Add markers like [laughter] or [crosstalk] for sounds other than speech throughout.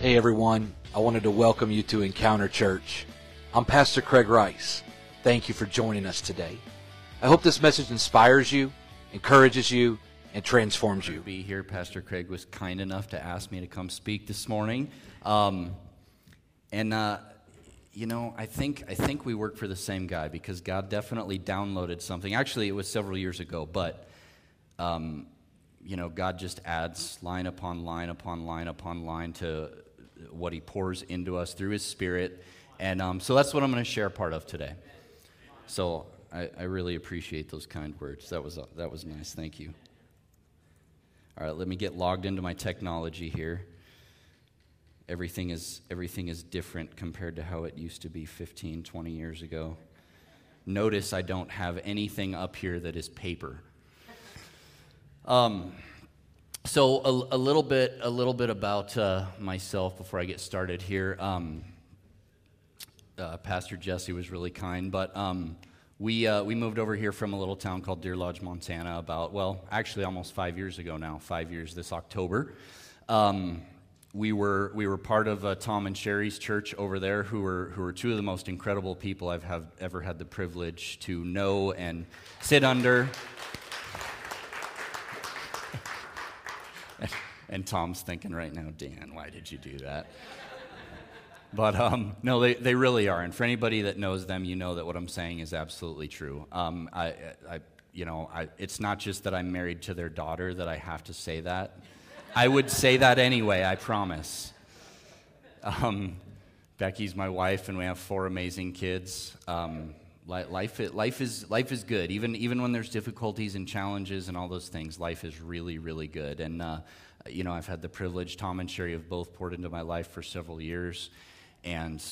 Hey everyone, I wanted to welcome you to Encounter Church. I'm Pastor Craig Rice. Thank you for joining us today. I hope this message inspires you, encourages you, and transforms you. To Be here. Pastor Craig was kind enough to ask me to come speak this morning, um, and uh, you know, I think I think we work for the same guy because God definitely downloaded something. Actually, it was several years ago, but um, you know, God just adds line upon line upon line upon line to what He pours into us through His Spirit, and um, so that's what I'm going to share part of today. So I, I, really appreciate those kind words. That was that was nice. Thank you. All right, let me get logged into my technology here. Everything is everything is different compared to how it used to be 15, 20 years ago. Notice I don't have anything up here that is paper. [laughs] Um, so a, a, little bit, a little bit about uh, myself before I get started here. Um, uh, Pastor Jesse was really kind, but um, we uh, we moved over here from a little town called Deer Lodge, Montana. About well, actually, almost five years ago now. Five years this October. Um, we were we were part of uh, Tom and Sherry's church over there, who were who were two of the most incredible people I've have ever had the privilege to know and sit under. And Tom's thinking right now, Dan, why did you do that? But um, no, they, they really are. And for anybody that knows them, you know that what I'm saying is absolutely true. Um, I, I, you know, I, it's not just that I'm married to their daughter that I have to say that. I would say that anyway, I promise. Um, Becky's my wife, and we have four amazing kids. Um, life, life, is, life is good. Even, even when there's difficulties and challenges and all those things, life is really, really good. And, uh, you know, I've had the privilege, Tom and Sherry have both poured into my life for several years. And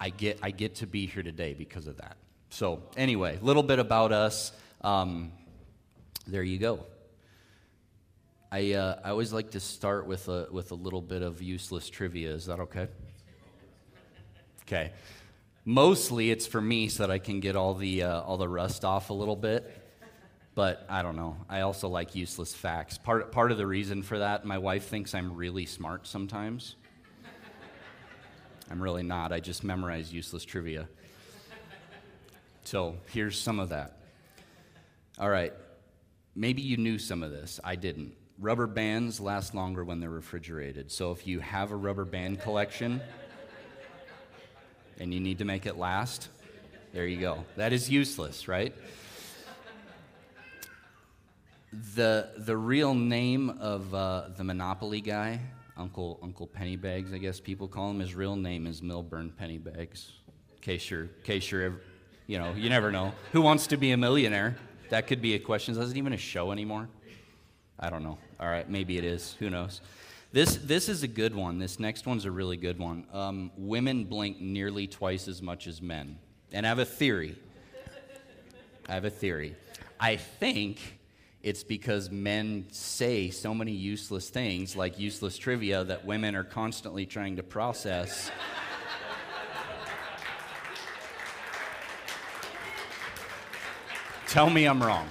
I get, I get to be here today because of that. So, anyway, a little bit about us. Um, there you go. I, uh, I always like to start with a, with a little bit of useless trivia. Is that okay? Okay. Mostly it's for me so that I can get all the, uh, all the rust off a little bit. But I don't know. I also like useless facts. Part, part of the reason for that, my wife thinks I'm really smart sometimes. I'm really not. I just memorize useless trivia. So here's some of that. All right. Maybe you knew some of this. I didn't. Rubber bands last longer when they're refrigerated. So if you have a rubber band collection and you need to make it last, there you go. That is useless, right? The, the real name of uh, the Monopoly guy Uncle Uncle Pennybags, I guess people call him. His real name is Milburn Pennybags. In case you're, in case you're, you know, you never know. Who wants to be a millionaire? That could be a question. Is it even a show anymore? I don't know. All right, maybe it is. Who knows? This this is a good one. This next one's a really good one. Um, women blink nearly twice as much as men, and I have a theory. I have a theory. I think it's because men say so many useless things, like useless trivia, that women are constantly trying to process. Tell me I'm wrong.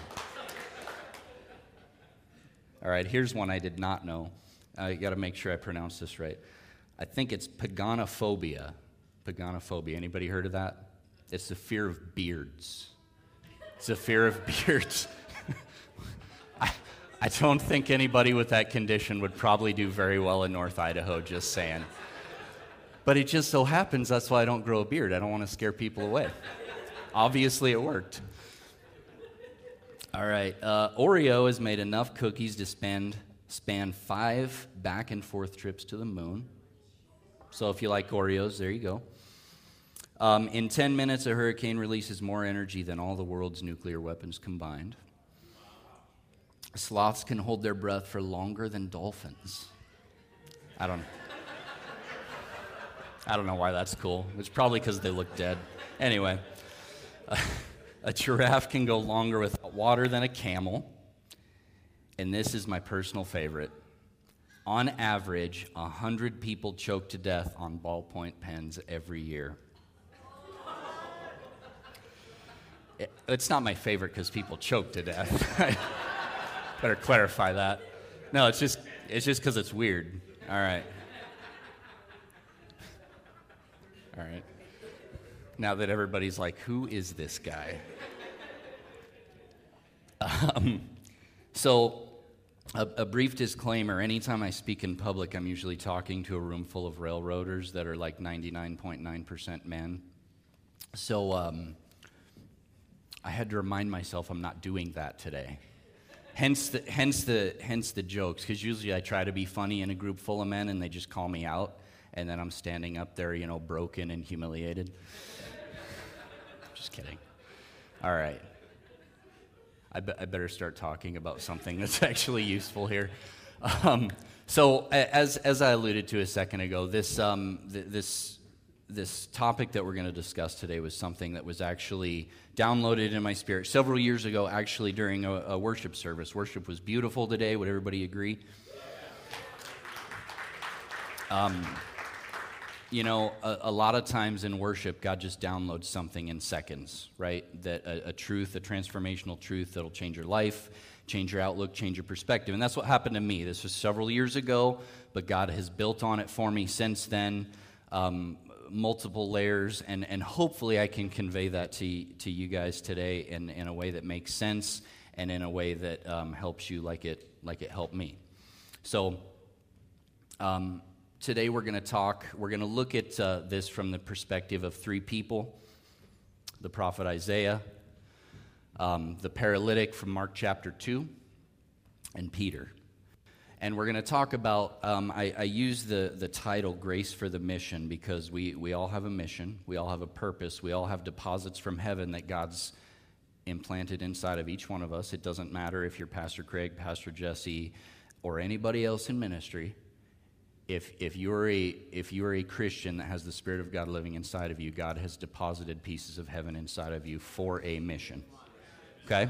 All right, here's one I did not know. I got to make sure I pronounce this right. I think it's paganophobia. Paganophobia. Anybody heard of that? It's the fear of beards. It's a fear of [laughs] beards. I don't think anybody with that condition would probably do very well in North Idaho, just saying. But it just so happens that's why I don't grow a beard. I don't want to scare people away. Obviously, it worked. All right. Uh, Oreo has made enough cookies to spend, span five back and forth trips to the moon. So if you like Oreos, there you go. Um, in 10 minutes, a hurricane releases more energy than all the world's nuclear weapons combined. Sloths can hold their breath for longer than dolphins. I don't I don't know why that's cool. It's probably because they look dead. Anyway, uh, [laughs] a giraffe can go longer without water than a camel. And this is my personal favorite. On average, 100 people choke to death on ballpoint pens every year. It's not my favorite because people choke to death. [laughs] Better clarify that. No, it's just it's just because it's weird. All right. All right. Now that everybody's like, who is this guy? Um, so, a, a, brief disclaimer anytime I speak in public, I'm usually talking to a room full of railroaders that are like 99.9% men. So, um, I had to remind myself I'm not doing that today. Hence the, hence the, hence the jokes, because usually I try to be funny in a group full of men and they just call me out, and then I'm standing up there, you know, broken and humiliated. [laughs] just kidding. All right. I, be, I better start talking about something that's [laughs] actually useful here. Um, so, as, as I alluded to a second ago, this, um, th- this, this topic that we're going to discuss today was something that was actually downloaded in my spirit several years ago, actually during a, a worship service. Worship was beautiful today. Would everybody agree? Um, you know, a, a, lot of times in worship, God just downloads something in seconds, right? That a, a, truth, a transformational truth that'll change your life, change your outlook, change your perspective. And that's what happened to me. This was several years ago, but God has built on it for me since then, um, multiple layers, and, and hopefully I can convey that to, to you guys today in, in a way that makes sense and in a way that um, helps you like it, like it helped me. So, um, today we're going to talk, we're going to look at uh, this from the perspective of three people the prophet Isaiah, um, the paralytic from Mark chapter 2, and Peter. And we're going to talk about, um, I, I, use the, the title Grace for the Mission because we, we all have a mission, we all have a purpose, we all have deposits from heaven that God's implanted inside of each one of us. It doesn't matter if you're Pastor Craig, Pastor Jesse, or anybody else in ministry if, if, you're a, if you're a Christian that has the Spirit of God living inside of you, God has deposited pieces of heaven inside of you for a mission. Okay?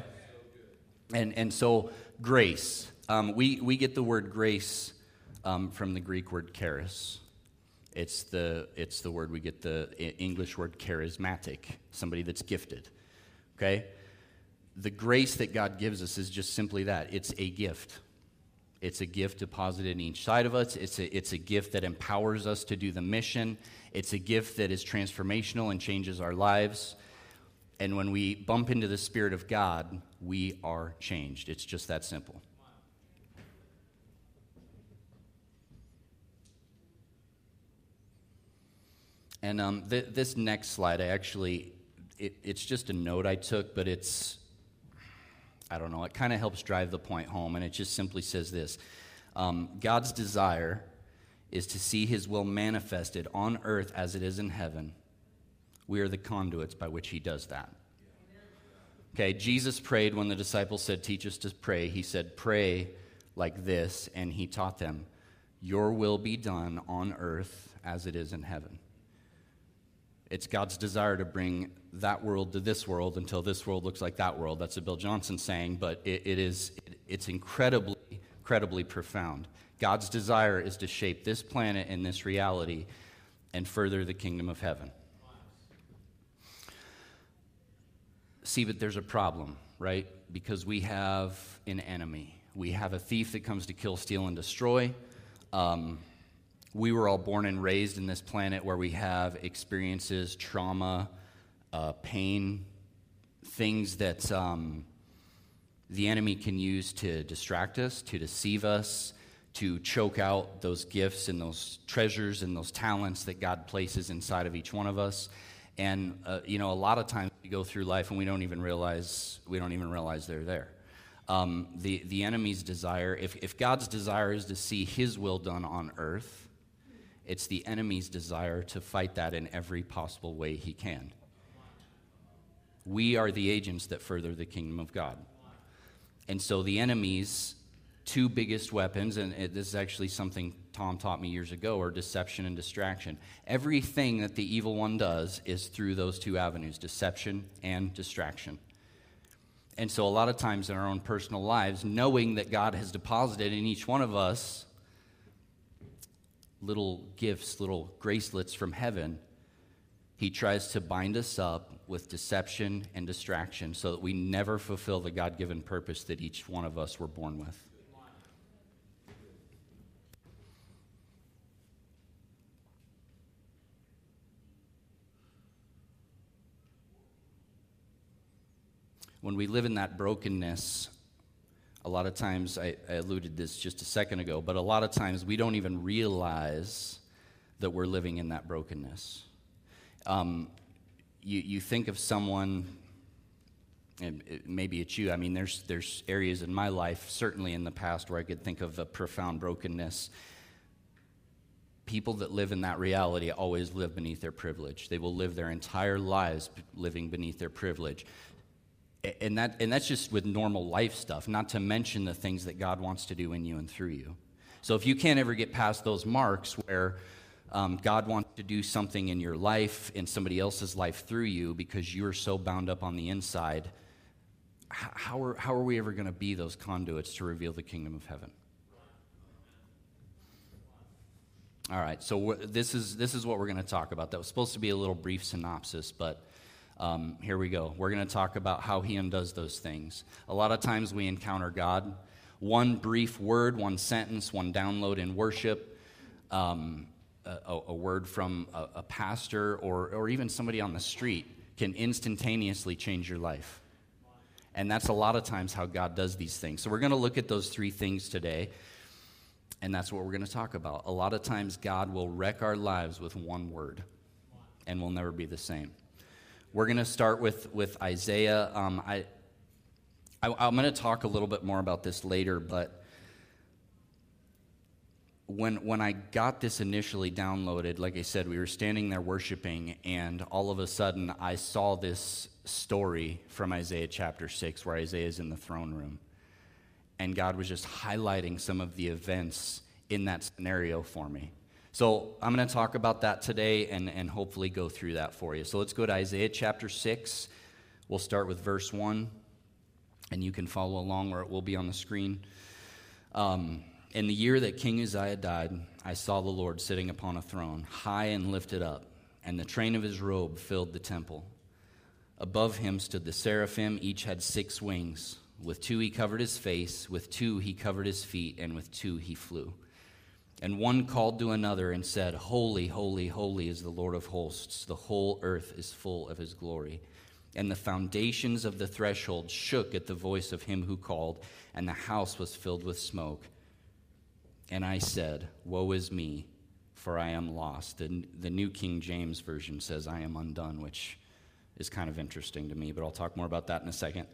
And, and so, grace. Um, we, we get the word grace um, from the Greek word charis. It's the, it's the word we get the English word charismatic, somebody that's gifted. Okay? The grace that God gives us is just simply that it's a gift. It's a gift deposited in each side of us. It's a, it's a gift that empowers us to do the mission. It's a gift that is transformational and changes our lives. And when we bump into the Spirit of God, we are changed. It's just that simple. And um, th- this next slide, I actually, it, it's just a note I took, but it's I don't know, it kind of helps drive the point home, and it just simply says this um, God's desire is to see his will manifested on earth as it is in heaven. We are the conduits by which he does that. Okay, Jesus prayed when the disciples said, Teach us to pray. He said, Pray like this, and he taught them, Your will be done on earth as it is in heaven. It's God's desire to bring that world to this world until this world looks like that world. That's a Bill Johnson saying, but it, it is, it's incredibly, incredibly profound. God's desire is to shape this planet and this reality and further the kingdom of heaven. See, but there's a problem, right? Because we have an enemy. We have a thief that comes to kill, steal, and destroy. Um, we were all born and raised in this planet where we have experiences, trauma, uh, pain, things that um, the enemy can use to distract us, to deceive us, to choke out those gifts and those treasures and those talents that God places inside of each one of us. And uh, you know, a lot of times we go through life and we don't even realize we don't even realize they're there. Um, the the enemy's desire, if if God's desire is to see His will done on earth, it's the enemy's desire to fight that in every possible way he can. We are the agents that further the kingdom of God. And so the enemy's two biggest weapons, and this is actually something Tom taught me years ago, are deception and distraction. Everything that the evil one does is through those two avenues deception and distraction. And so, a lot of times in our own personal lives, knowing that God has deposited in each one of us little gifts, little gracelets from heaven, he tries to bind us up with deception and distraction so that we never fulfill the God given purpose that each one of us were born with. When we live in that brokenness, a lot of times, I, I alluded this just a second ago, but a lot of times we don't even realize that we're living in that brokenness. Um, you, you think of someone, and it, maybe it's you. I mean, there's, there's areas in my life, certainly in the past, where I could think of a profound brokenness. People that live in that reality always live beneath their privilege. They will live their entire lives living beneath their privilege. And, that, and that's just with normal life stuff, not to mention the things that God wants to do in you and through you. So if you can't ever get past those marks where um, God wants to do something in your life, in somebody else's life through you, because you're so bound up on the inside, how are, how are we ever going to be those conduits to reveal the kingdom of heaven? All right, so this is, this is what we're going to talk about. That was supposed to be a little brief synopsis, but um, here we go. We're going to talk about how he undoes those things. A lot of times we encounter God. One brief word, one sentence, one download in worship, um, a, a, word from a, a pastor or, or even somebody on the street can instantaneously change your life. And that's a lot of times how God does these things. So we're going to look at those three things today. And that's what we're going to talk about. A lot of times, God will wreck our lives with one word, and we'll never be the same. We're going to start with, with Isaiah. Um, I, I, I'm going to talk a little bit more about this later, but when, when I got this initially downloaded, like I said, we were standing there worshiping, and all of a sudden I saw this story from Isaiah chapter 6 where Isaiah is in the throne room. And God was just highlighting some of the events in that scenario for me. So I'm going to talk about that today and, and hopefully go through that for you. So let's go to Isaiah chapter 6. We'll start with verse 1, and you can follow along or it will be on the screen. Um, in the year that King Uzziah died, I saw the Lord sitting upon a throne, high and lifted up, and the train of his robe filled the temple. Above him stood the seraphim, each had six wings. With two he covered his face, with two he covered his feet, and with two he flew. And one called to another and said, Holy, holy, holy is the Lord of hosts. The whole earth is full of his glory. And the foundations of the threshold shook at the voice of him who called, and the house was filled with smoke. And I said, Woe is me, for I am lost. The, the New King James Version says, I am undone, which is kind of interesting to me, but I'll talk more about that in a second.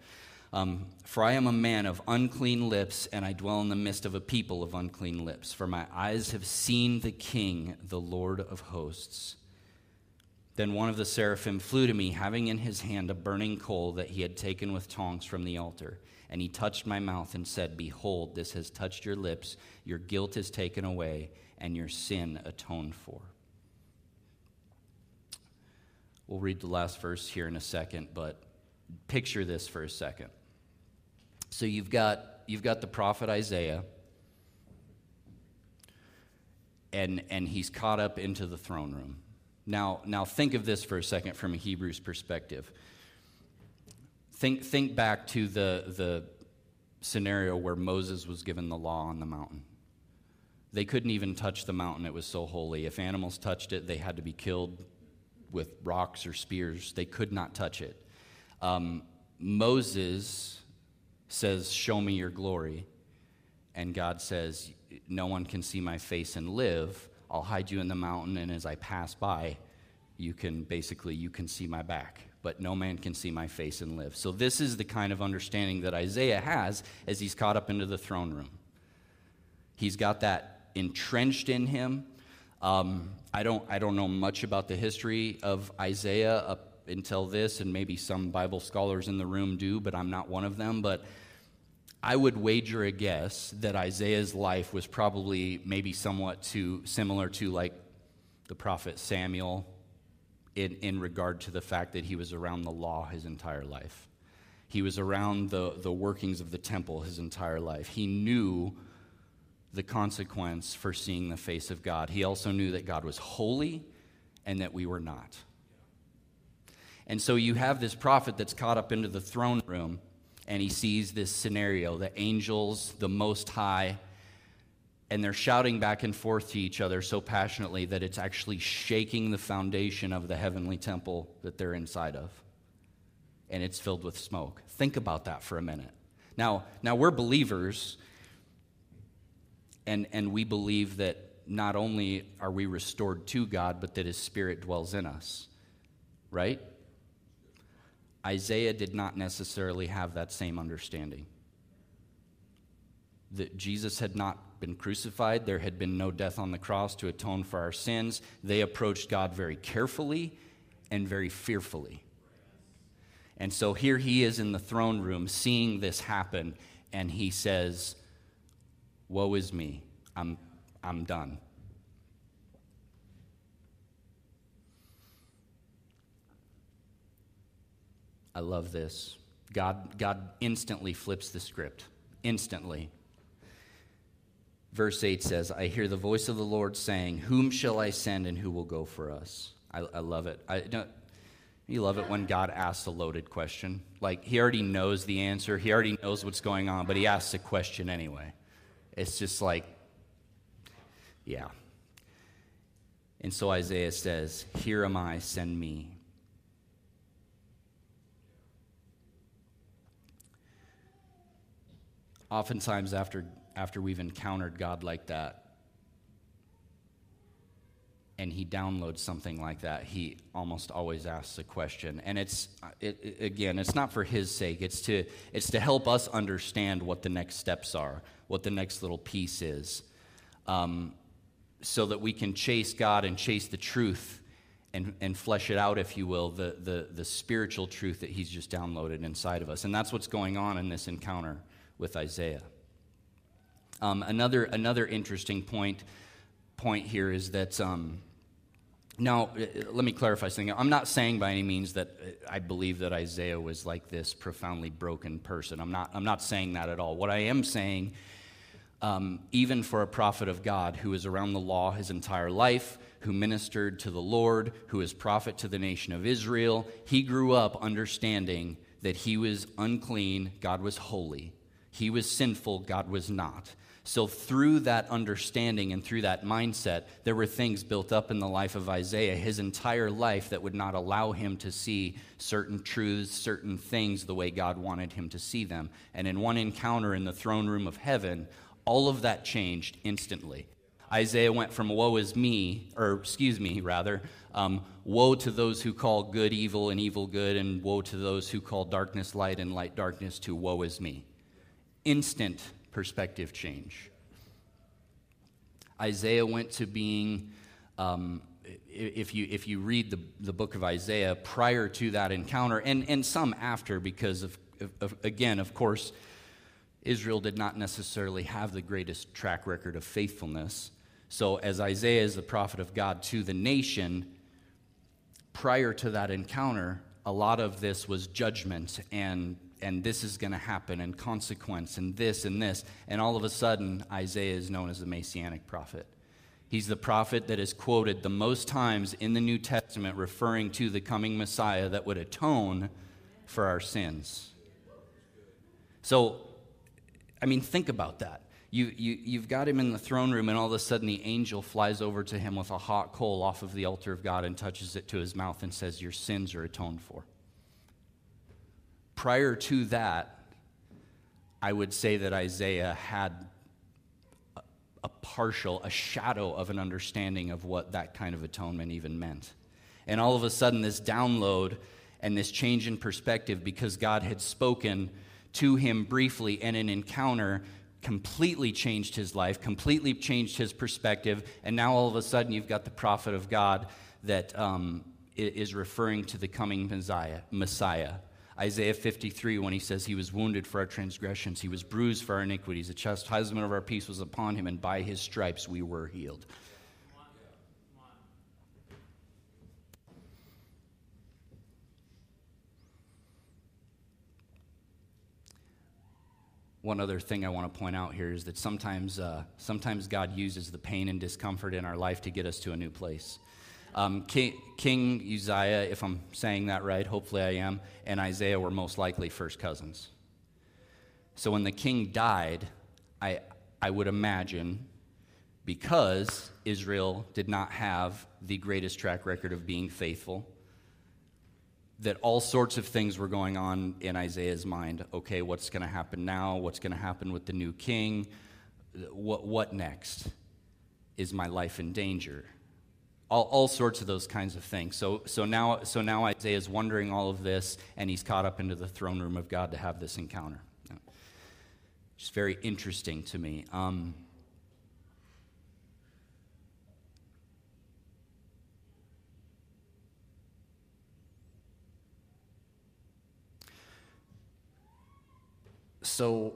Um, for I am a man of unclean lips, and I dwell in the midst of a people of unclean lips. For my eyes have seen the King, the Lord of hosts. Then one of the seraphim flew to me, having in his hand a burning coal that he had taken with tongs from the altar. And he touched my mouth and said, Behold, this has touched your lips. Your guilt is taken away, and your sin atoned for. We'll read the last verse here in a second, but picture this for a second. So you've got, you've got the prophet Isaiah, and, and he's caught up into the throne room. Now, now think of this for a second from a Hebrew's perspective. Think, think back to the, the scenario where Moses was given the law on the mountain. They couldn't even touch the mountain, it was so holy. If animals touched it, they had to be killed with rocks or spears. They could not touch it. Um, Moses says, Show me your glory. And God says, No one can see my face and live. I'll hide you in the mountain, and as I pass by, you can basically you can see my back but no man can see my face and live. So, this is the kind of understanding that Isaiah has as he's caught up into the throne room. He's got that entrenched in him. Um, I, don't, I don't know much about the history of Isaiah up until this, and maybe some Bible scholars in the room do, but I'm not one of them. But I would wager a guess that Isaiah's life was probably maybe somewhat too similar to like the prophet Samuel in, in regard to the fact that he was around the law his entire life. He was around the, the workings of the temple his entire life. He knew the consequence for seeing the face of God. He also knew that God was holy and that we were not. And so you have this prophet that's caught up into the throne room and he sees this scenario the angels, the Most High, and they're shouting back and forth to each other so passionately that it's actually shaking the foundation of the heavenly temple that they're inside of. and it's filled with smoke. Think about that for a minute. Now, now we're believers, and, and we believe that not only are we restored to God, but that His Spirit dwells in us, right? Isaiah did not necessarily have that same understanding. That Jesus had not been crucified, there had been no death on the cross to atone for our sins. They approached God very carefully and very fearfully. And so here he is in the throne room seeing this happen, and he says, Woe is me, I'm, I'm done. I love this. God, God instantly flips the script. Instantly. Verse 8 says, I hear the voice of the Lord saying, Whom shall I send and who will go for us? I, I love it. I don't, you love it when God asks a loaded question. Like, he already knows the answer, he already knows what's going on, but he asks a question anyway. It's just like, yeah. And so Isaiah says, Here am I, send me. Oftentimes, after, after we've encountered God like that, and he downloads something like that, he almost always asks a question. And it's, it, it, again, it's not for his sake, it's to, it's to help us understand what the next steps are, what the next little piece is, um, so that we can chase God and chase the truth and, and flesh it out, if you will, the, the, the spiritual truth that he's just downloaded inside of us. And that's what's going on in this encounter with Isaiah. Um, another, another interesting point, point here is that. Um, now, uh, let me clarify something. I'm not saying by any means that uh, I believe that Isaiah was like this profoundly broken person. I'm not, I'm not saying that at all. What I am saying, um, even for a prophet of God who is around the law his entire life, who ministered to the Lord, who is prophet to the nation of Israel, he grew up understanding that he was unclean, God was holy. He was sinful, God was not. So, through that understanding and through that mindset, there were things built up in the life of Isaiah, his entire life, that would not allow him to see certain truths, certain things the way God wanted him to see them. And in one encounter in the throne room of heaven, all of that changed instantly. Isaiah went from woe is me, or excuse me, rather, um, woe to those who call good evil and evil good, and woe to those who call darkness light and light darkness, to woe is me. Instant perspective change. Isaiah went to being, um, if, you, if you read the, the book of Isaiah prior to that encounter, and, and some after, because of, of, again, of course, Israel did not necessarily have the greatest track record of faithfulness. So, as Isaiah is the prophet of God to the nation, prior to that encounter, a lot of this was judgment and and this is going to happen, and consequence, and this and this. And all of a sudden, Isaiah is known as the Messianic prophet. He's the prophet that is quoted the most times in the New Testament, referring to the coming Messiah that would atone for our sins. So, I mean, think about that. You, you, you've got him in the throne room, and all of a sudden the angel flies over to him with a hot coal off of the altar of God and touches it to his mouth and says, Your sins are atoned for prior to that, I would say that Isaiah had a, a, partial, a shadow of an understanding of what that kind of atonement even meant. And all of a sudden, this download and this change in perspective because God had spoken to him briefly and an encounter completely changed his life, completely changed his perspective. And now all of a sudden, you've got the prophet of God that um, is referring to the coming Messiah. Messiah. Isaiah 53 when he says, He was wounded for our transgressions, He was bruised for our iniquities. The chastisement of our peace was upon Him, and by His stripes we were healed. One other thing I want to point out here is that sometimes, uh, sometimes God uses the pain and discomfort in our life to get us to a new place. Um, King, King Uzziah, if I'm saying that right, hopefully I am, and Isaiah were most likely first cousins. So when the king died, I, I would imagine because Israel did not have the greatest track record of being faithful, that all sorts of things were going on in Isaiah's mind. Okay, what's going to happen now? What's going to happen with the new king? What, what next? Is my life in danger? All, all sorts of those kinds of things. So, so, now, so now Isaiah is wondering all of this, and he's caught up into the throne room of God to have this encounter. It's very interesting to me. Um, so,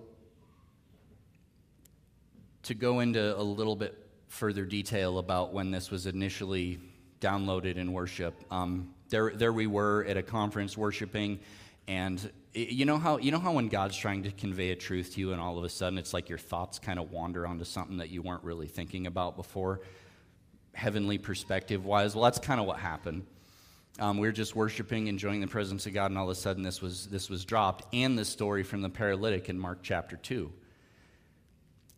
to go into a little bit further detail about when this was initially downloaded in worship, um, there, there we were at a conference worshiping, and you know how you know how when God's trying to convey a truth to you, and all of a sudden it's like your thoughts kind of wander onto something that you weren't really thinking about before, heavenly perspective wise. Well, that's kind of what happened. Um, we were just worshiping, enjoying the presence of God, and all of a sudden this was this was dropped, and the story from the paralytic in Mark chapter two.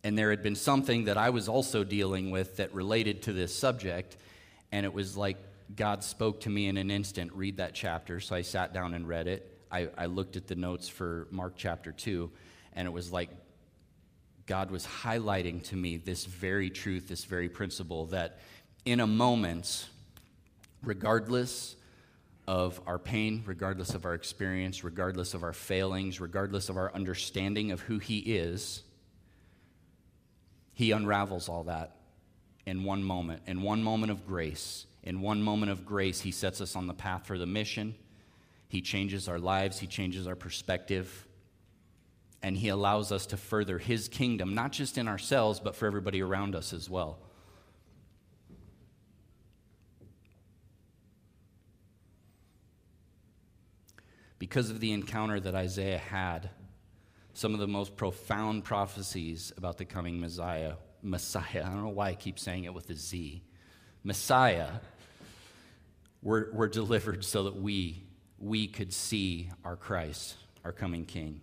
And there had been something that I was also dealing with that related to this subject, and it was like God spoke to me in an instant. Read that chapter. So I sat down and read it I, I looked at the notes for Mark chapter 2, and it was like God was highlighting to me this very truth, this very principle that in a moment, regardless of our pain, regardless of our experience, regardless of our failings, regardless of our understanding of who He is, He unravels all that in one moment, in one moment of grace. In one moment of grace, He sets us on the path for the mission. He changes our lives, He changes our perspective, and He allows us to further His kingdom, not just in ourselves, but for everybody around us as well. Because of the encounter that Isaiah had, some of the most profound prophecies about the coming Messiah, Messiah, I don't know why I keep saying it with a Z, Messiah, were, were delivered so that we we could see our Christ, our coming King.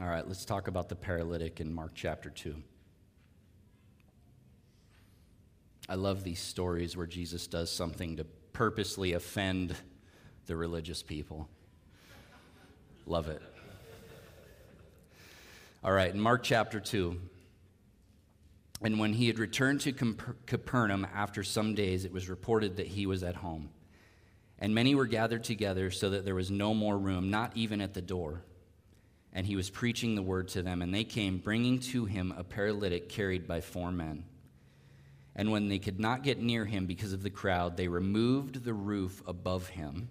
All right, let's talk about the paralytic in Mark chapter 2. I love these stories where Jesus does something to purposely offend the religious people. Love it. All right, in Mark chapter 2, and when he had returned to Capernaum after some days, it was reported that he was at home. And many were gathered together so that there was no more room, not even at the door. And he was preaching the word to them, and they came, bringing to him a paralytic carried by four men. And when they could not get near him because of the crowd, they removed the roof above him.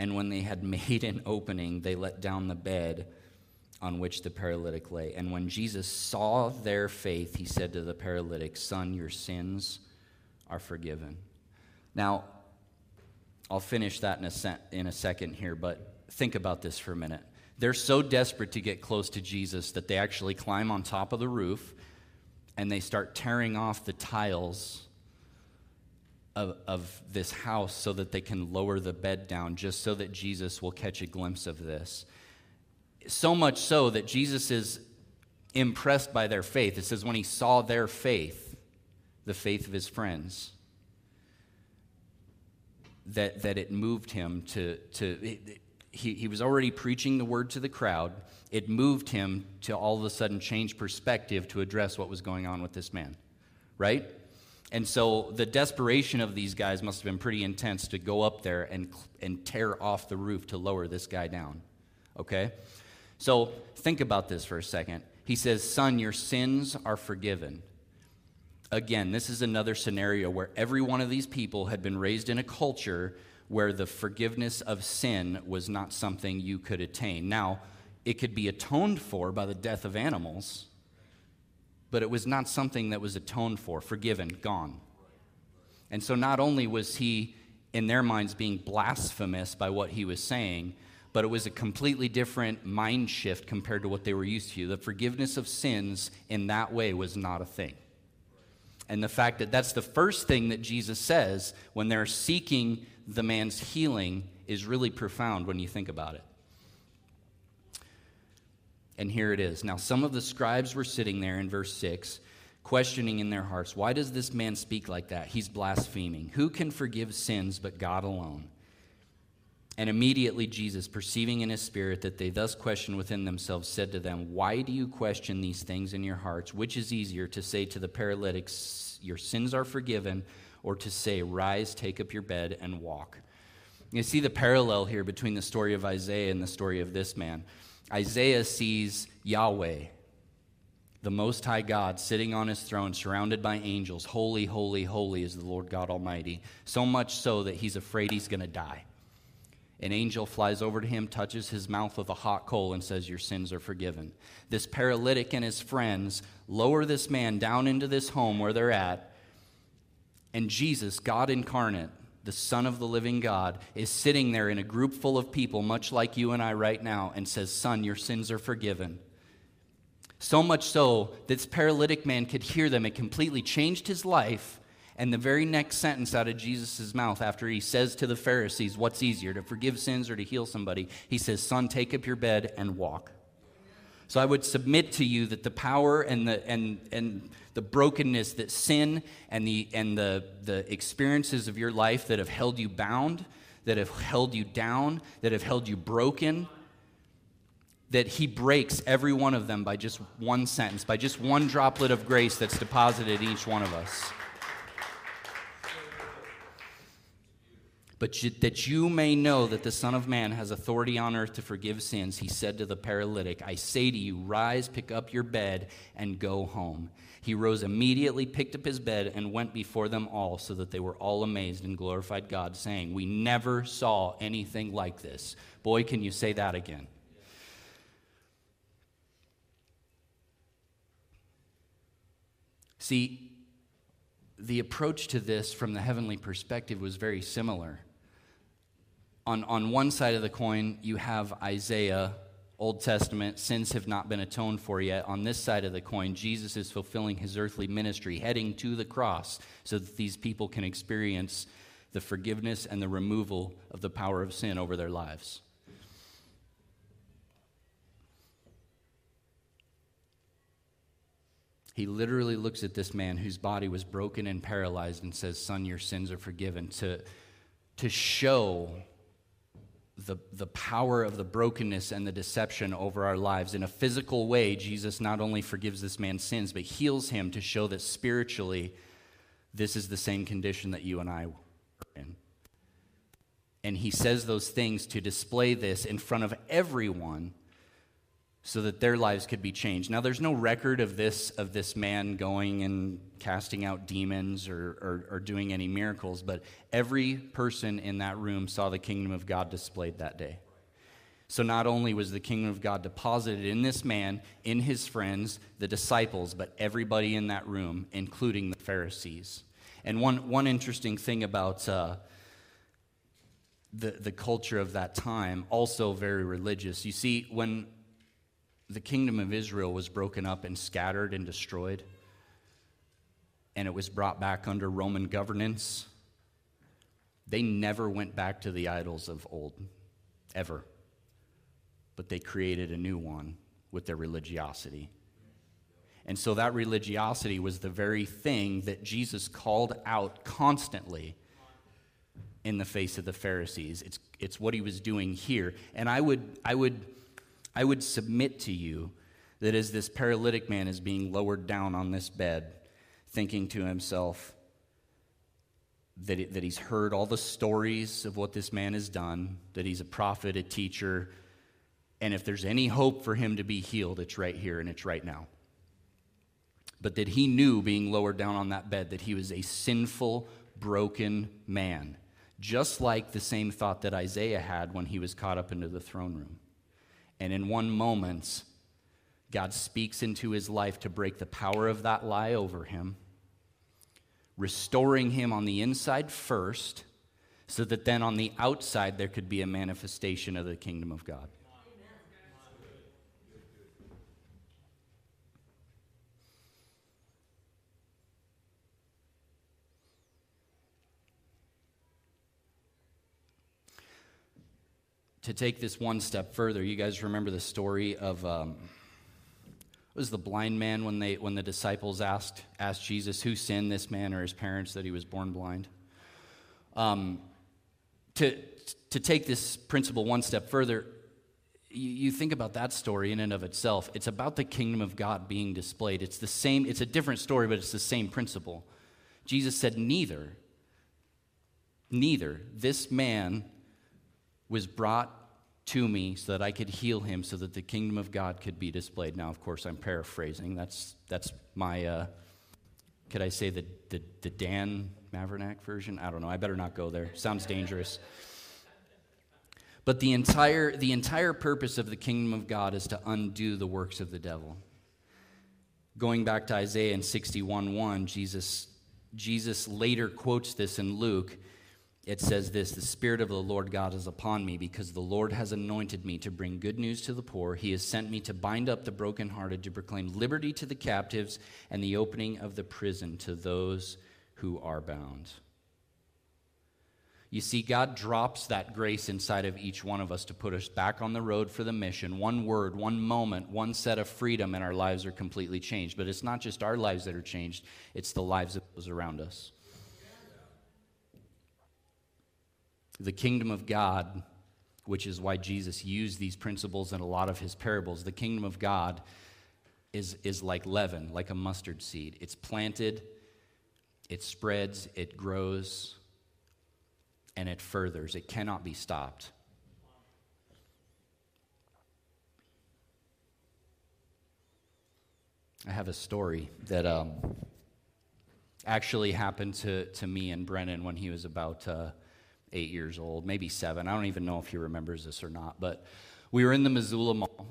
And when they had [laughs] made an opening, they let down the bed on which the paralytic lay. And when Jesus saw their faith, he said to the paralytic, Son, your sins are forgiven. Now, I'll finish that in a, se- in a second here, but think about this for a minute. They're so desperate to get close to Jesus that they actually climb on top of the roof and they start tearing off the tiles of, of this house so that they can lower the bed down just so that Jesus will catch a glimpse of this. So much so that Jesus is impressed by their faith. It says, when he saw their faith, the faith of his friends, that, that it moved him to, to he, he was already preaching the word to the crowd. It moved him to all of a sudden change perspective to address what was going on with this man, right? And so the desperation of these guys must have been pretty intense to go up there and, and tear off the roof to lower this guy down, okay? So think about this for a second. He says, Son, your sins are forgiven. Again, this is another scenario where every one of these people had been raised in a culture where the forgiveness of sin was not something you could attain. Now, it could be atoned for by the death of animals, but it was not something that was atoned for, forgiven, gone. And so not only was he, in their minds, being blasphemous by what he was saying, but it was a completely different mind shift compared to what they were used to. The forgiveness of sins in that way was not a thing. And the fact that that's the first thing that Jesus says when they're seeking the man's healing is really profound when you think about it. And here it is. Now, some of the scribes were sitting there in verse 6 questioning in their hearts, Why does this man speak like that? He's blaspheming. Who can forgive sins but God alone? And immediately Jesus, perceiving in his spirit that they thus questioned within themselves, said to them, Why do you question these things in your hearts? Which is easier to say to the paralytics, Your sins are forgiven, or to say, Rise, take up your bed, and walk? You see the parallel here between the story of Isaiah and the story of this man. Isaiah sees Yahweh, the Most High God, sitting on his throne, surrounded by angels. Holy, holy, holy is the Lord God Almighty. So much so that he's afraid he's going to die. An angel flies over to him, touches his mouth with a hot coal, and says, Your sins are forgiven. This paralytic and his friends lower this man down into this home where they're at. And Jesus, God incarnate, the Son of the living God, is sitting there in a group full of people, much like you and I right now, and says, Son, your sins are forgiven. So much so that this paralytic man could hear them. It completely changed his life and the very next sentence out of Jesus' mouth, after he says to the Pharisees, What's easier, to forgive sins or to heal somebody? He says, Son, take up your bed and walk. So I would submit to you that the power and the, and, and the brokenness that sin and, the, and the, the experiences of your life that have held you bound, that have held you down, that have held you broken, that he breaks every one of them by just one sentence, by just one droplet of grace that's deposited in each one of us. But you, that you may know that the Son of Man has authority on earth to forgive sins, he said to the paralytic, I say to you, rise, pick up your bed, and go home. He rose immediately, picked up his bed, and went before them all, so that they were all amazed and glorified God, saying, We never saw anything like this. Boy, can you say that again? See, the approach to this from the heavenly perspective was very similar on, on one side of the coin, you have Isaiah, Old Testament, sins have not been atoned for yet. On this side of the coin, Jesus is fulfilling his earthly ministry, heading to the cross so that these people can experience the forgiveness and the removal of the power of sin over their lives. He literally looks at this man whose body was broken and paralyzed and says, Son, your sins are forgiven, to, to show the, the power of the brokenness and the deception over our lives. In a physical way, Jesus not only forgives this man's sins, but heals him to show that spiritually, this is the same condition that you and I are in. And he says those things to display this in front of everyone so that their lives could be changed. Now, there's no record of this of this man going and casting out demons or, or, or, doing any miracles, but every person in that room saw the kingdom of God displayed that day. So, not only was the kingdom of God deposited in this man, in his friends, the disciples, but everybody in that room, including the Pharisees. And one, one interesting thing about uh, the, the culture of that time, also very religious. You see, when the kingdom of Israel was broken up and scattered and destroyed, and it was brought back under Roman governance, they never went back to the idols of old, ever. But they created a new one with their religiosity. And so that religiosity was the very thing that Jesus called out constantly in the face of the Pharisees. It's, it's what he was doing here. And I would, I would I would submit to you that as this paralytic man is being lowered down on this bed, thinking to himself that, it, that he's heard all the stories of what this man has done, that he's a prophet, a teacher, and if there's any hope for him to be healed, it's right here and it's right now. But that he knew, being lowered down on that bed, that he was a sinful, broken man, just like the same thought that Isaiah had when he was caught up into the throne room. And in one moment, God speaks into his life to break the power of that lie over him, restoring him on the inside first, so that then on the outside there could be a manifestation of the kingdom of God. To take this one step further, you guys remember the story of um, was the blind man when, they, when the disciples asked, asked Jesus, who sinned, this man or his parents, that he was born blind? Um, to, to take this principle one step further, you, you think about that story in and of itself. It's about the kingdom of God being displayed. It's the same, it's a different story, but it's the same principle. Jesus said, Neither, neither, this man was brought to me so that I could heal him so that the kingdom of God could be displayed. Now, of course, I'm paraphrasing. That's, that's my, uh, could I say the, the, the Dan Mavrinac version? I don't know. I better not go there. Sounds dangerous. But the entire, the entire purpose of the kingdom of God is to undo the works of the devil. Going back to Isaiah in 61 1, Jesus, Jesus later quotes this in Luke it says this The Spirit of the Lord God is upon me, because the Lord has anointed me to bring good news to the poor. He has sent me to bind up the brokenhearted, to proclaim liberty to the captives, and the opening of the prison to those who are bound. You see, God drops that grace inside of each one of us to put us back on the road for the mission. One word, one moment, one set of freedom, and our lives are completely changed. But it's not just our lives that are changed, it's the lives of those around us. The kingdom of God, which is why Jesus used these principles in a lot of his parables, the kingdom of God is, is like leaven, like a mustard seed. It's planted, it spreads, it grows, and it furthers. It cannot be stopped. I have a story that um, actually happened to, to me and Brennan when he was about. Uh, eight years old, maybe seven. I don't even know if he remembers this or not. But we were in the Missoula Mall.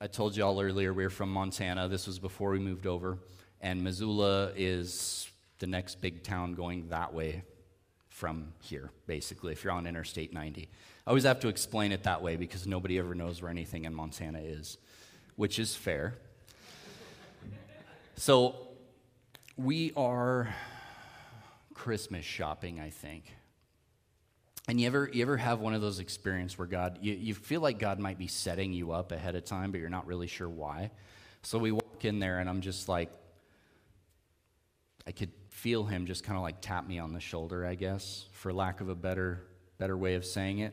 I told you all earlier we were from Montana. This was before we moved over. And Missoula is the next big town going that way from here, basically, if you're on Interstate 90. I always have to explain it that way because nobody ever knows where anything in Montana is, which is fair. [laughs] so we are Christmas shopping, I think. And you ever, you ever have one of those experiences where God, you, you feel like God might be setting you up ahead of time, but you're not really sure why? So we walk in there, and I'm just like, I could feel him just kind of like tap me on the shoulder, I guess, for lack of a better, better way of saying it.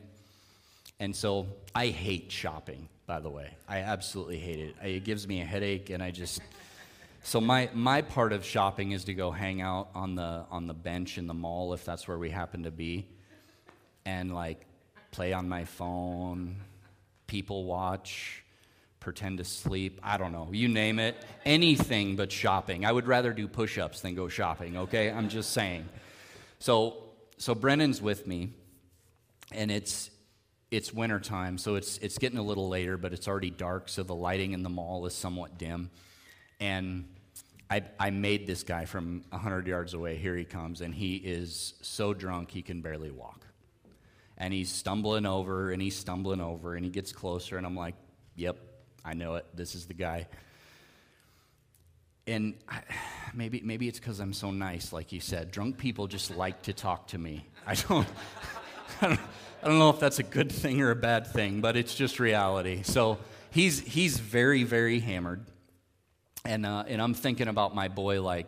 And so I hate shopping, by the way. I absolutely hate it. It gives me a headache, and I just. So my, my part of shopping is to go hang out on the on the bench in the mall if that's where we happen to be and like play on my phone, people watch, pretend to sleep. I don't know. You name it. Anything but shopping. I would rather do push ups than go shopping, okay? I'm just saying. So, so Brennan's with me, and it's, it's wintertime, so it's, it's getting a little later, but it's already dark, so the lighting in the mall is somewhat dim. And I, I made this guy from 100 yards away. Here he comes, and he is so drunk he can barely walk and he's stumbling over and he's stumbling over and he gets closer and I'm like, yep, I know it. This is the guy. And I, maybe, maybe it's because I'm so nice, like you said. Drunk people just like to talk to me. I don't, [laughs] I don't, I don't know if that's a good thing or a bad thing, but it's just reality. So he's, he's very, very hammered. And, uh, and I'm thinking about my boy, like,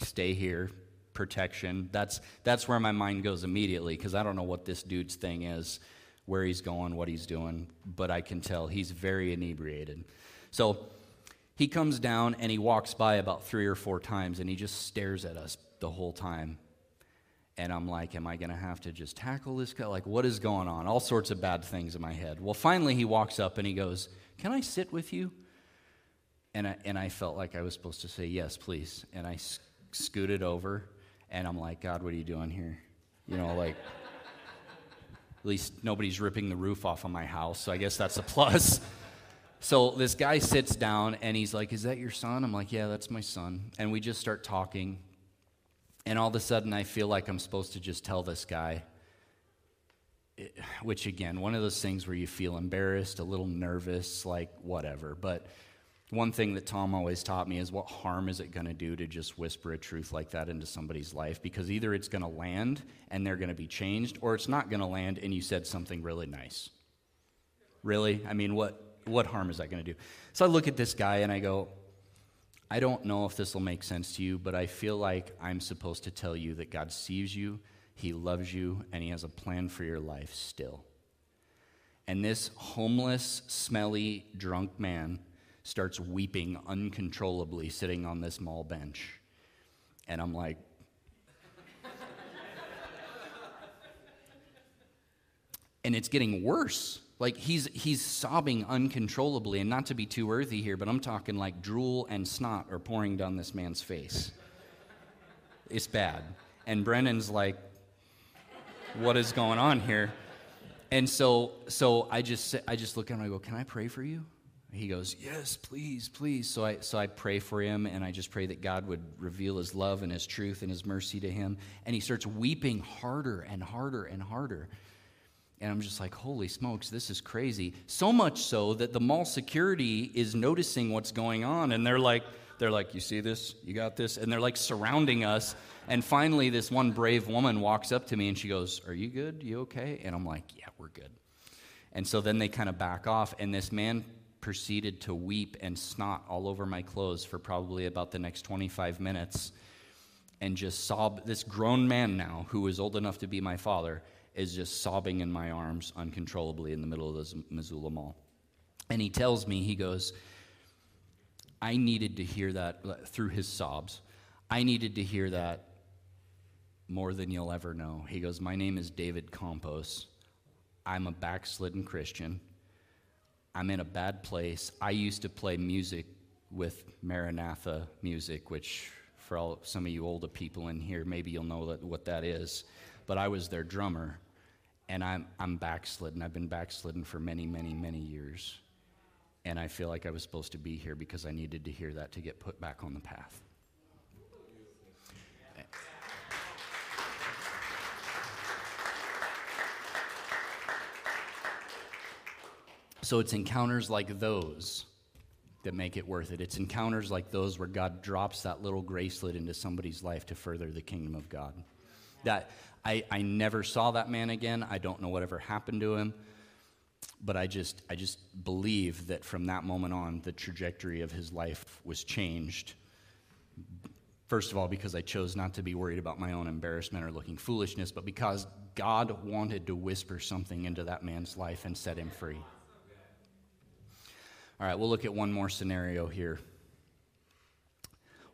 stay here, protection. That's, that's where my mind goes immediately because I don't know what this dude's thing is, where he's going, what he's doing, but I can tell he's very inebriated. So he comes down and he walks by about three or four times and he just stares at us the whole time. And I'm like, am I going to have to just tackle this guy? Like, what is going on? All sorts of bad things in my head. Well, finally, he walks up and he goes, Can I sit with you? And I, and I felt like I was supposed to say, Yes, please. And I sc- scooted over and I'm like, God, what are you doing here? You know, like, at least nobody's ripping the roof off of my house, so I guess that's a plus. So this guy sits down and he's like, Is that your son? I'm like, Yeah, that's my son. And we just start talking. And all of a sudden, I feel like I'm supposed to just tell this guy, eh, which again, one of those things where you feel embarrassed, a little nervous, like whatever. But one thing that Tom always taught me is what harm is it going to do to just whisper a truth like that into somebody's life? Because either it's going to land and they're going to be changed, or it's not going to land and you said something really nice. Really? I mean, what, what harm is that going to do? So I look at this guy and I go, I don't know if this will make sense to you, but I feel like I'm supposed to tell you that God sees you, He loves you, and He has a plan for your life still. And this homeless, smelly, drunk man starts weeping uncontrollably sitting on this mall bench. And I'm like, and it's getting worse. Like he's he's sobbing uncontrollably, and not to be too earthy here, but I'm talking like drool and snot are pouring down this man's face. It's bad. And Brennan's like, what is going on here? And so so I just I just look at him and I go, Can I pray for you? He goes, Yes, please, please. So I so I pray for him and I just pray that God would reveal his love and his truth and his mercy to him. And he starts weeping harder and harder and harder. And I'm just like, holy smokes, this is crazy. So much so that the mall security is noticing what's going on. And they're like, they're like, you see this? You got this? And they're like surrounding us. And finally, this one brave woman walks up to me and she goes, Are you good? You okay? And I'm like, Yeah, we're good. And so then they kind of back off. And this man proceeded to weep and snot all over my clothes for probably about the next 25 minutes and just sob. This grown man now, who is old enough to be my father, is just sobbing in my arms uncontrollably in the middle of this Missoula Mall. And he tells me, he goes, I needed to hear that uh, through his sobs. I needed to hear that more than you'll ever know. He goes, My name is David Campos. I'm a backslidden Christian. I'm in a bad place. I used to play music with Maranatha music, which for all, some of you older people in here, maybe you'll know that, what that is. But I was their drummer and I'm, I'm backslidden. I've been backslidden for many, many, many years. And I feel like I was supposed to be here because I needed to hear that to get put back on the path. So it's encounters like those that make it worth it. It's encounters like those where God drops that little gracelet into somebody's life to further the kingdom of God. That I, I never saw that man again. I don't know whatever happened to him. But I just, I just believe that from that moment on, the trajectory of his life was changed. First of all, because I chose not to be worried about my own embarrassment or looking foolishness, but because God wanted to whisper something into that man's life and set him free. All right, we'll look at one more scenario here.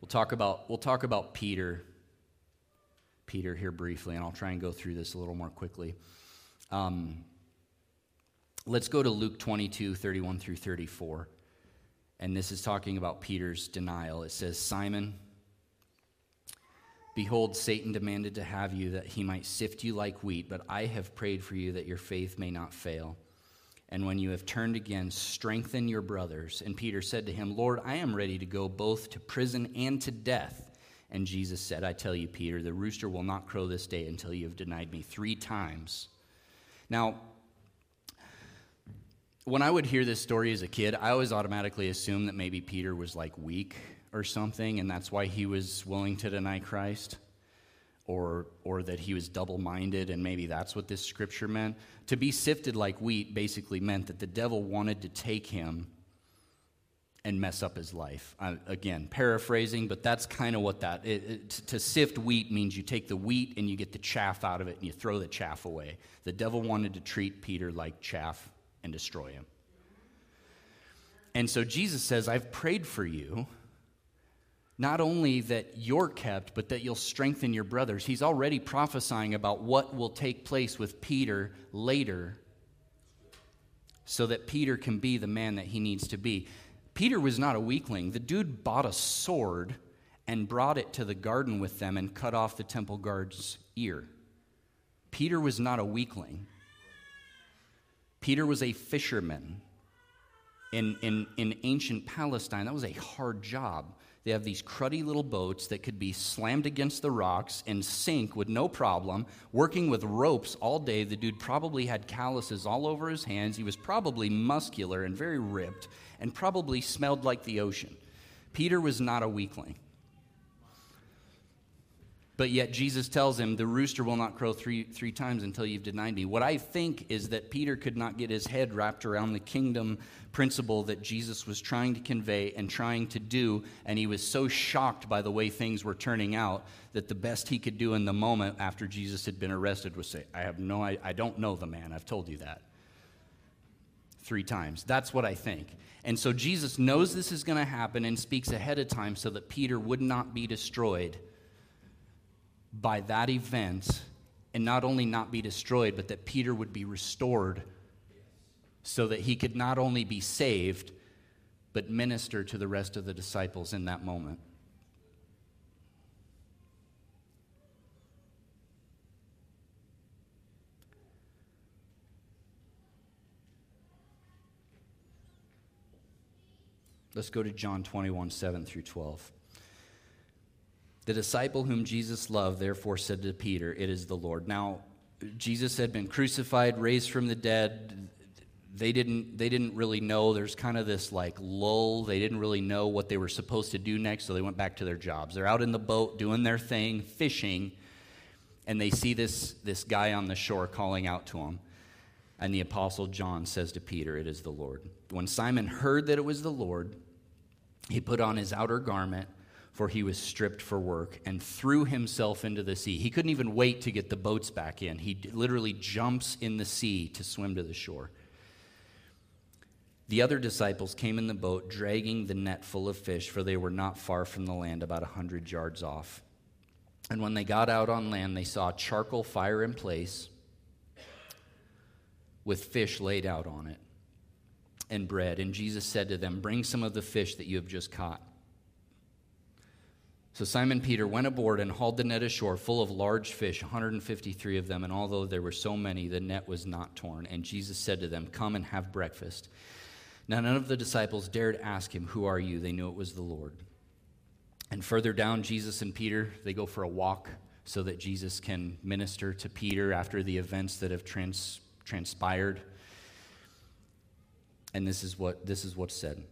We'll talk about, we'll talk about Peter Peter here briefly, and I'll try and go through this a little more quickly. Um, let's go to Luke 22, 31 through 34. And this is talking about Peter's denial. It says, Simon, behold, Satan demanded to have you that he might sift you like wheat, but I have prayed for you that your faith may not fail. And when you have turned again, strengthen your brothers. And Peter said to him, Lord, I am ready to go both to prison and to death. And Jesus said, I tell you, Peter, the rooster will not crow this day until you have denied me three times. Now, when I would hear this story as a kid, I always automatically assumed that maybe Peter was like weak or something, and that's why he was willing to deny Christ, or, or that he was double minded, and maybe that's what this scripture meant. To be sifted like wheat basically meant that the devil wanted to take him and mess up his life. Uh, again, paraphrasing, but that's kind of what that it, it, to sift wheat means you take the wheat and you get the chaff out of it and you throw the chaff away. The devil wanted to treat Peter like chaff and destroy him. And so Jesus says, I've prayed for you, not only that you're kept, but that you'll strengthen your brothers. He's already prophesying about what will take place with Peter later so that Peter can be the man that he needs to be. Peter was not a weakling. The dude bought a sword and brought it to the garden with them and cut off the temple guard's ear. Peter was not a weakling. Peter was a fisherman. In, in, in ancient Palestine, that was a hard job. They have these cruddy little boats that could be slammed against the rocks and sink with no problem. Working with ropes all day, the dude probably had calluses all over his hands. He was probably muscular and very ripped and probably smelled like the ocean. Peter was not a weakling. But yet Jesus tells him, The rooster will not crow three, three times until you've denied me. What I think is that Peter could not get his head wrapped around the kingdom principle that Jesus was trying to convey and trying to do. And he was so shocked by the way things were turning out that the best he could do in the moment after Jesus had been arrested was say, I have no, I, I don't know the man. I've told you that three times. That's what I think. And so Jesus knows this is going to happen and speaks ahead of time so that Peter would not be destroyed by that event, and not only not be destroyed, but that Peter would be restored so that he could not only be saved, but minister to the rest of the disciples in that moment. Let's go to John 21, 7 through 12. The disciple whom Jesus loved therefore said to Peter, It is the Lord. Now, Jesus had been crucified, raised from the dead. They didn't, they didn't really know. There's kind of this like lull. They didn't really know what they were supposed to do next, so they went back to their jobs. They're out in the boat doing their thing, fishing, and they see this, this guy on the shore calling out to them. And the apostle John says to Peter, It is the Lord. When Simon heard that it was the Lord, he put on his outer garment for he was stripped for work, and threw himself into the sea. He couldn't even wait to get the boats back in. He literally jumps in the sea to swim to the shore. The other disciples came in the boat, dragging the net full of fish, for they were not far from the land, about a hundred yards off. And when they got out on land, they saw a charcoal fire in place with fish laid out on it and bread. And Jesus said to them, Bring some of the fish that you have just caught. So Simon Peter went aboard and hauled the net ashore full of large fish, 153 of them, and although there were so many, the net was not torn. And Jesus said to them, Come and have breakfast. Now none of the disciples dared ask him, Who are you? They knew it was the Lord. And further down, Jesus and Peter, they go for a walk so that Jesus can minister to Peter after the events that have trans- transpired. And this is what this is what's said.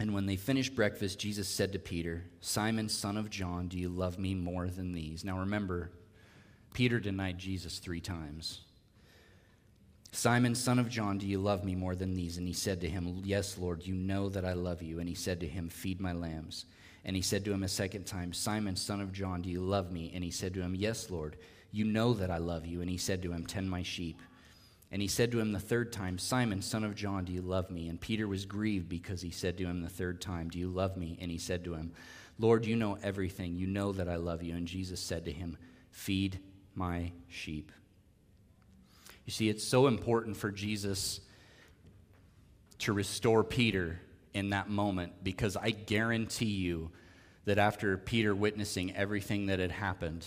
And when they finished breakfast, Jesus said to Peter, Simon, son of John, do you love me more than these? Now remember, Peter denied Jesus three times. Simon, son of John, do you love me more than these? And he said to him, Yes, Lord, you know that I love you. And he said to him, Feed my lambs. And he said to him a second time, Simon, son of John, do you love me? And he said to him, Yes, Lord, you know that I love you. And he said to him, Tend my sheep. And he said to him the third time, Simon, son of John, do you love me? And Peter was grieved because he said to him the third time, Do you love me? And he said to him, Lord, you know everything. You know that I love you. And Jesus said to him, Feed my sheep. You see, it's so important for Jesus to restore Peter in that moment because I guarantee you that after Peter witnessing everything that had happened,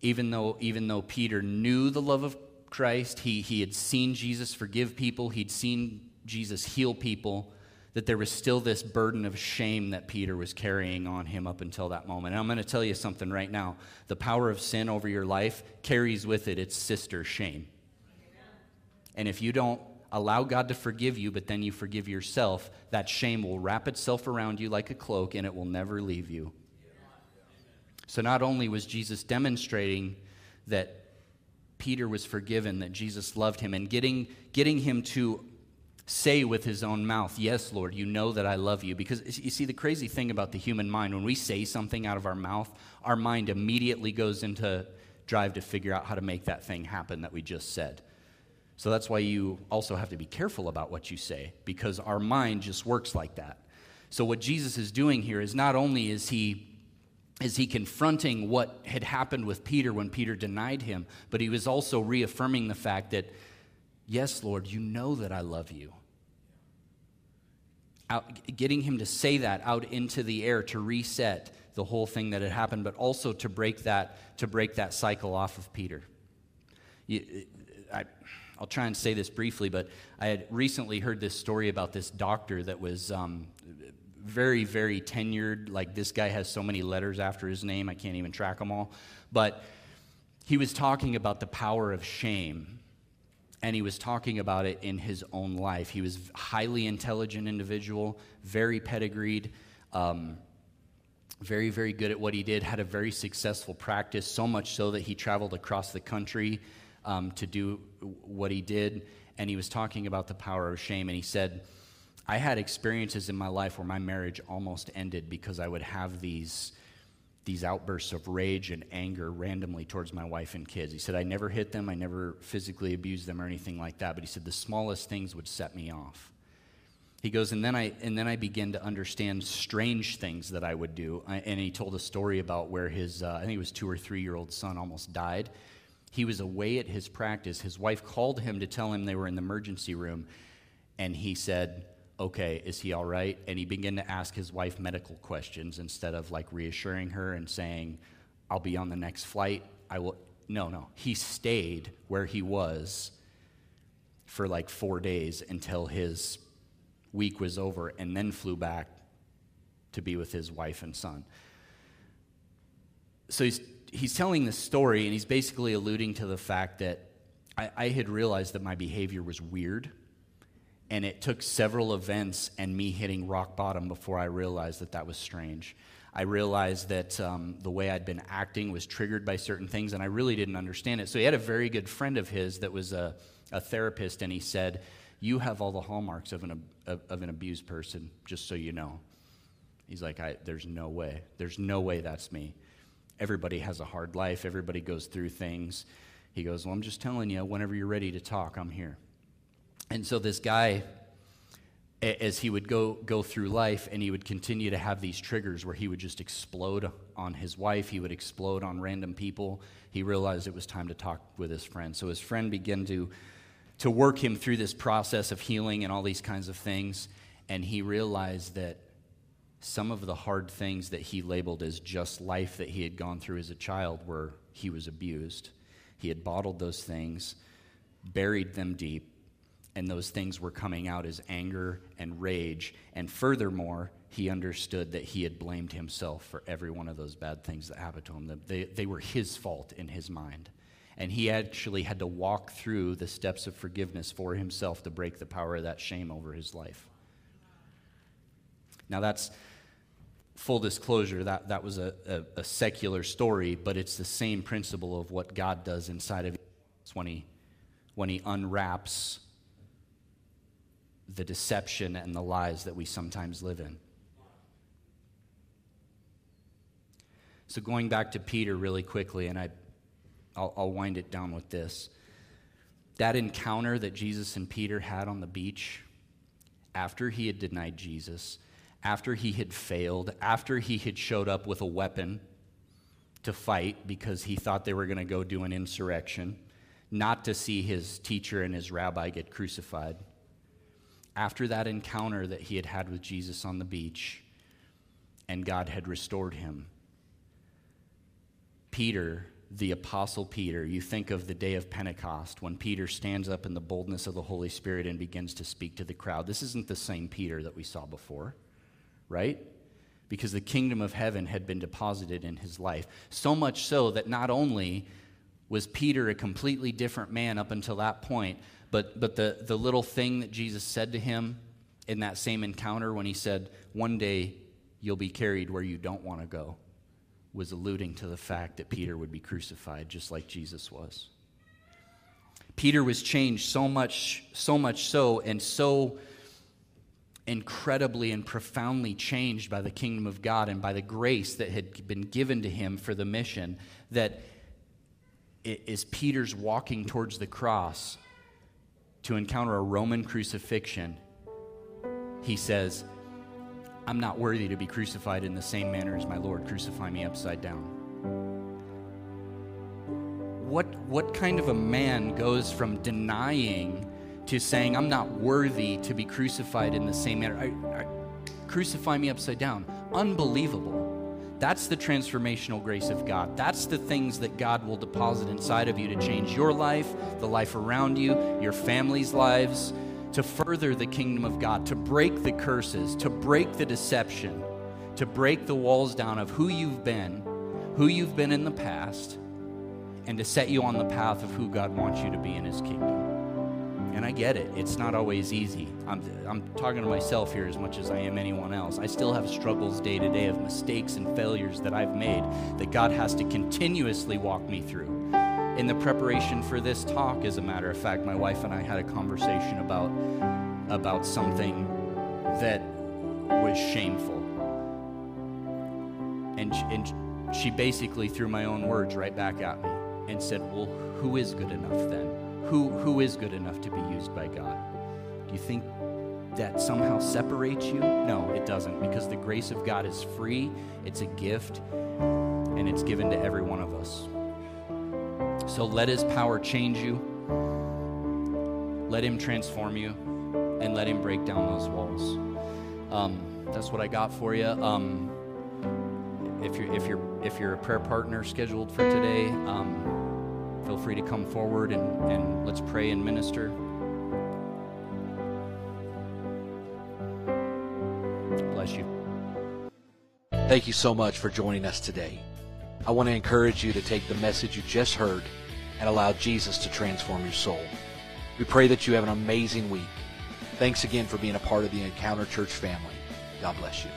even though, even though Peter knew the love of Christ, he, he had seen Jesus forgive people, he'd seen Jesus heal people, that there was still this burden of shame that Peter was carrying on him up until that moment. And I'm going to tell you something right now. The power of sin over your life carries with it its sister shame. And if you don't allow God to forgive you, but then you forgive yourself, that shame will wrap itself around you like a cloak and it will never leave you. So not only was Jesus demonstrating that Peter was forgiven, that Jesus loved him, and getting, getting him to say with his own mouth, Yes, Lord, you know that I love you. Because you see, the crazy thing about the human mind, when we say something out of our mouth, our mind immediately goes into drive to figure out how to make that thing happen that we just said. So that's why you also have to be careful about what you say, because our mind just works like that. So, what Jesus is doing here is not only is he is he confronting what had happened with Peter when Peter denied him, but he was also reaffirming the fact that, yes, Lord, you know that I love you. Out, getting him to say that out into the air to reset the whole thing that had happened, but also to break that, to break that cycle off of Peter. You, I, I'll try and say this briefly, but I had recently heard this story about this doctor that was um, very, very tenured. Like this guy has so many letters after his name, I can't even track them all. But he was talking about the power of shame. And he was talking about it in his own life. He was highly intelligent individual, very pedigreed, um, very, very good at what he did, had a very successful practice, so much so that he traveled across the country um, to do what he did. And he was talking about the power of shame, and he said, I had experiences in my life where my marriage almost ended because I would have these, these outbursts of rage and anger randomly towards my wife and kids. He said, I never hit them, I never physically abused them or anything like that, but he said the smallest things would set me off. He goes, and then I and then I began to understand strange things that I would do. I, and he told a story about where his uh, I think it was two or three year old son almost died. He was away at his practice. His wife called him to tell him they were in the emergency room, and he said, "Okay, is he all right?" And he began to ask his wife medical questions instead of like reassuring her and saying, "I'll be on the next flight. I will." No, no. He stayed where he was for like four days until his week was over and then flew back to be with his wife and son. So he's, he's telling this story, and he's basically alluding to the fact that I, I had realized that my behavior was weird. And it took several events and me hitting rock bottom before I realized that that was strange. I realized that um, the way I'd been acting was triggered by certain things, and I really didn't understand it. So he had a very good friend of his that was a, a therapist, and he said, you have all the hallmarks of an, of, of an abused person, just so you know. He's like, There's no way. There's no way that's me. Everybody has a hard life, everybody goes through things. He goes, Well, I'm just telling you, whenever you're ready to talk, I'm here. And so this guy, as he would go, go through life and he would continue to have these triggers where he would just explode on his wife, he would explode on random people, he realized it was time to talk with his friend. So his friend began to to work him through this process of healing and all these kinds of things. And he realized that some of the hard things that he labeled as just life that he had gone through as a child were he was abused. He had bottled those things, buried them deep, and those things were coming out as anger and rage. And furthermore, he understood that he had blamed himself for every one of those bad things that happened to him. They, they were his fault in his mind. And he actually had to walk through the steps of forgiveness for himself to break the power of that shame over his life. Now, that's full disclosure, that, that was a, a, a secular story, but it's the same principle of what God does inside of when he, when he unwraps the deception and the lies that we sometimes live in. So, going back to Peter really quickly, and I I'll, I'll wind it down with this. That encounter that Jesus and Peter had on the beach after he had denied Jesus, after he had failed, after he had showed up with a weapon to fight because he thought they were going to go do an insurrection, not to see his teacher and his rabbi get crucified. After that encounter that he had had with Jesus on the beach, and God had restored him, Peter the Apostle Peter, you think of the day of Pentecost when Peter stands up in the boldness of the Holy Spirit and begins to speak to the crowd. This isn't the same Peter that we saw before, right? Because the kingdom of heaven had been deposited in his life. So much so that not only was Peter a completely different man up until that point, but, but the, the little thing that Jesus said to him in that same encounter when he said, One day you'll be carried where you don't want to go was alluding to the fact that Peter would be crucified just like Jesus was. Peter was changed so much, so much so, and so incredibly and profoundly changed by the kingdom of God and by the grace that had been given to him for the mission that as Peter's walking towards the cross to encounter a Roman crucifixion, he says, I'm not worthy to be crucified in the same manner as my Lord. Crucify me upside down. What, what kind of a man goes from denying to saying, I'm not worthy to be crucified in the same manner? I, I, crucify me upside down. Unbelievable. That's the transformational grace of God. That's the things that God will deposit inside of you to change your life, the life around you, your family's lives to further the kingdom of God, to break the curses, to break the deception, to break the walls down of who you've been, who you've been in the past, and to set you on the path of who God wants you to be in his kingdom. And I get it. It's not always easy. I'm, I'm talking to myself here as much as I am anyone else. I still have struggles day to day of mistakes and failures that I've made that God has to continuously walk me through. In the preparation for this talk, as a matter of fact, my wife and I had a conversation about, about something that was shameful. And, and she basically threw my own words right back at me and said, Well, who is good enough then? Who, who is good enough to be used by God? Do you think that somehow separates you? No, it doesn't, because the grace of God is free, it's a gift, and it's given to every one of us. So let His power change you, let Him transform you, and let Him break down those walls. Um, that's what I got for you. Um, if you're if you're if you're a prayer partner scheduled for today, um, feel free to come forward and, and let's pray and minister. Bless you. Thank you so much for joining us today. I want to encourage you to take the message you just heard and allow Jesus to transform your soul. We pray that you have an amazing week. Thanks again for being a part of the Encounter Church family. God bless you.